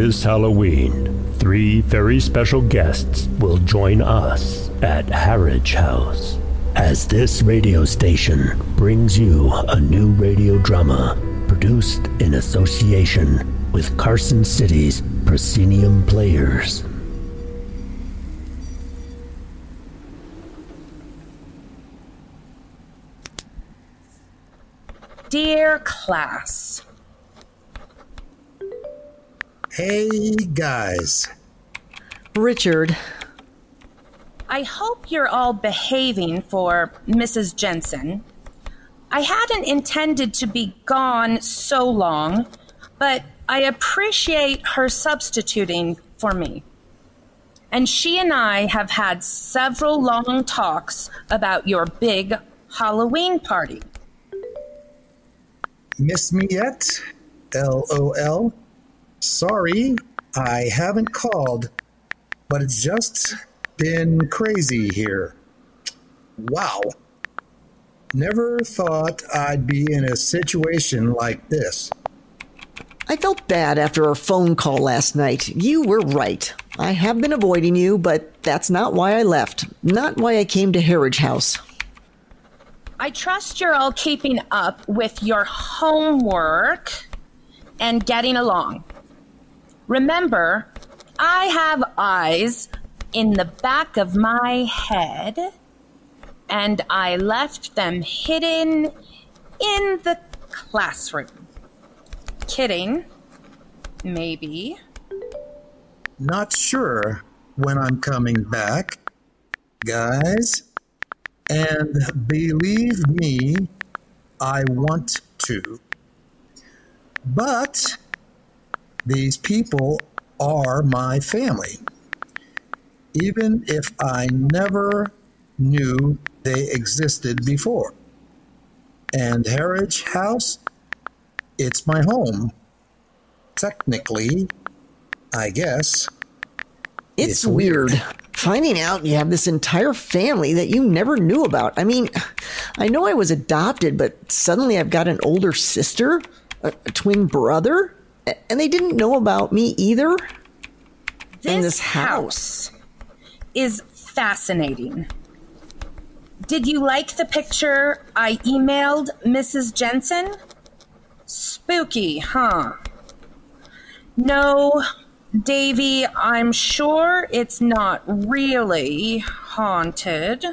This Halloween, three very special guests will join us at Harridge House as this radio station brings you a new radio drama produced in association with Carson City's Proscenium Players. Dear class, Hey, guys. Richard, I hope you're all behaving for Mrs. Jensen. I hadn't intended to be gone so long, but I appreciate her substituting for me. And she and I have had several long talks about your big Halloween party. Miss me yet? LOL. Sorry, I haven't called, but it's just been crazy here. Wow. Never thought I'd be in a situation like this. I felt bad after our phone call last night. You were right. I have been avoiding you, but that's not why I left. Not why I came to Harridge House. I trust you're all keeping up with your homework and getting along. Remember, I have eyes in the back of my head, and I left them hidden in the classroom. Kidding. Maybe. Not sure when I'm coming back, guys. And believe me, I want to. But these people are my family. Even if I never knew they existed before. And Harridge House, it's my home. Technically, I guess. It's, It's weird. weird. Finding out you have this entire family that you never knew about. I mean, I know I was adopted, but suddenly I've got an older sister, a, a twin brother, and they didn't know about me either. This, In this house. house is fascinating. Did you like the picture I emailed Mrs. Jensen? Spooky, huh? No, Davy, I'm sure it's not really haunted.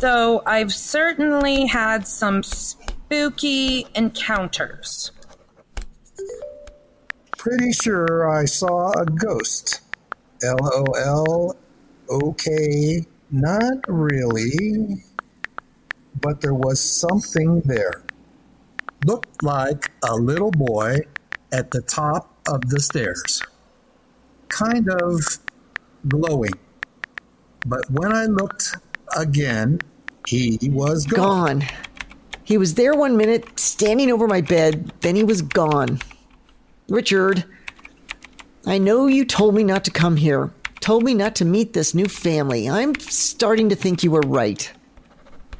Though I've certainly had some spooky encounters. Pretty sure I saw a ghost. LOL. Okay, not really. But there was something there. Looked like a little boy at the top of the stairs. Kind of glowing. But when I looked again, he was gone. Gone. He was there one minute, standing over my bed, then he was gone. Richard, I know you told me not to come here, told me not to meet this new family. I'm starting to think you were right.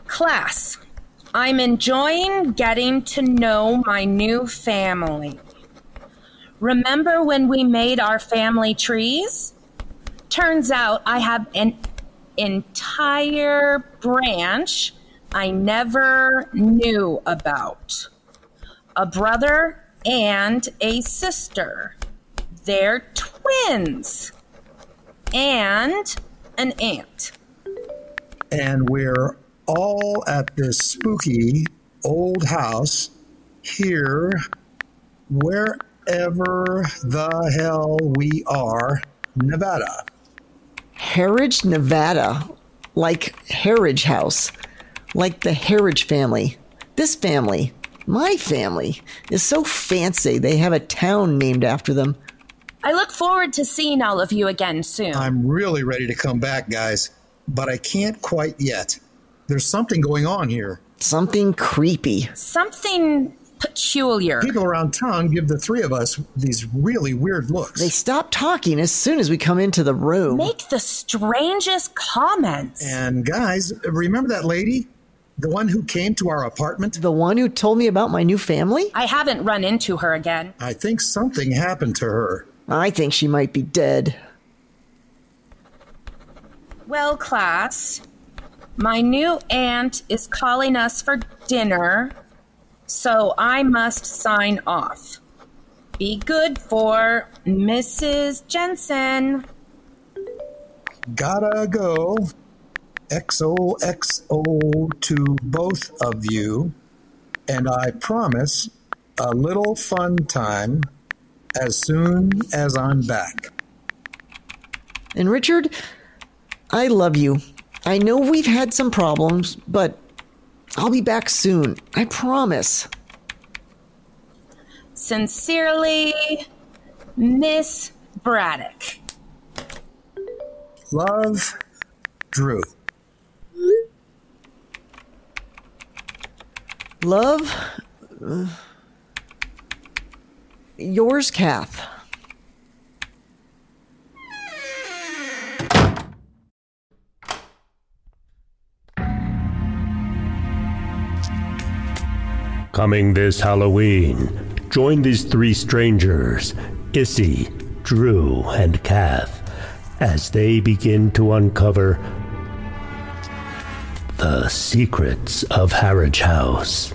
Class, I'm enjoying getting to know my new family. Remember when we made our family trees? Turns out I have an entire branch I never knew about. A brother and a sister. They're twins. And an aunt. and we're all at this spooky old house here, wherever the hell we are, Nevada. Harridge, Nevada, like Harridge House, like the Harridge family. This family, my family, is so fancy they have a town named after them. I look forward to seeing all of you again soon. I'm really ready to come back, guys, but I can't quite yet. There's something going on here. Something creepy. Something peculiar. People around town give the three of us these really weird looks. They stop talking as soon as we come into the room. Make the strangest comments. and guys, remember that lady? The one who came to our apartment? The one who told me about my new family? I haven't run into her again. I think something happened to her. I think she might be dead. Well, class, my new aunt is calling us for dinner, so I must sign off. Be good for Mrs. Jensen. Gotta go. XOXO to both of you, and I promise a little fun time as soon as I'm back. And Richard, I love you. I know we've had some problems, but I'll be back soon. I promise. Sincerely, Miss Braddock. Love, Drew. Love, yours, Cath. Coming this Halloween, join these three strangers, Issy, Drew, and Cath, as they begin to uncover the secrets of Harridge House.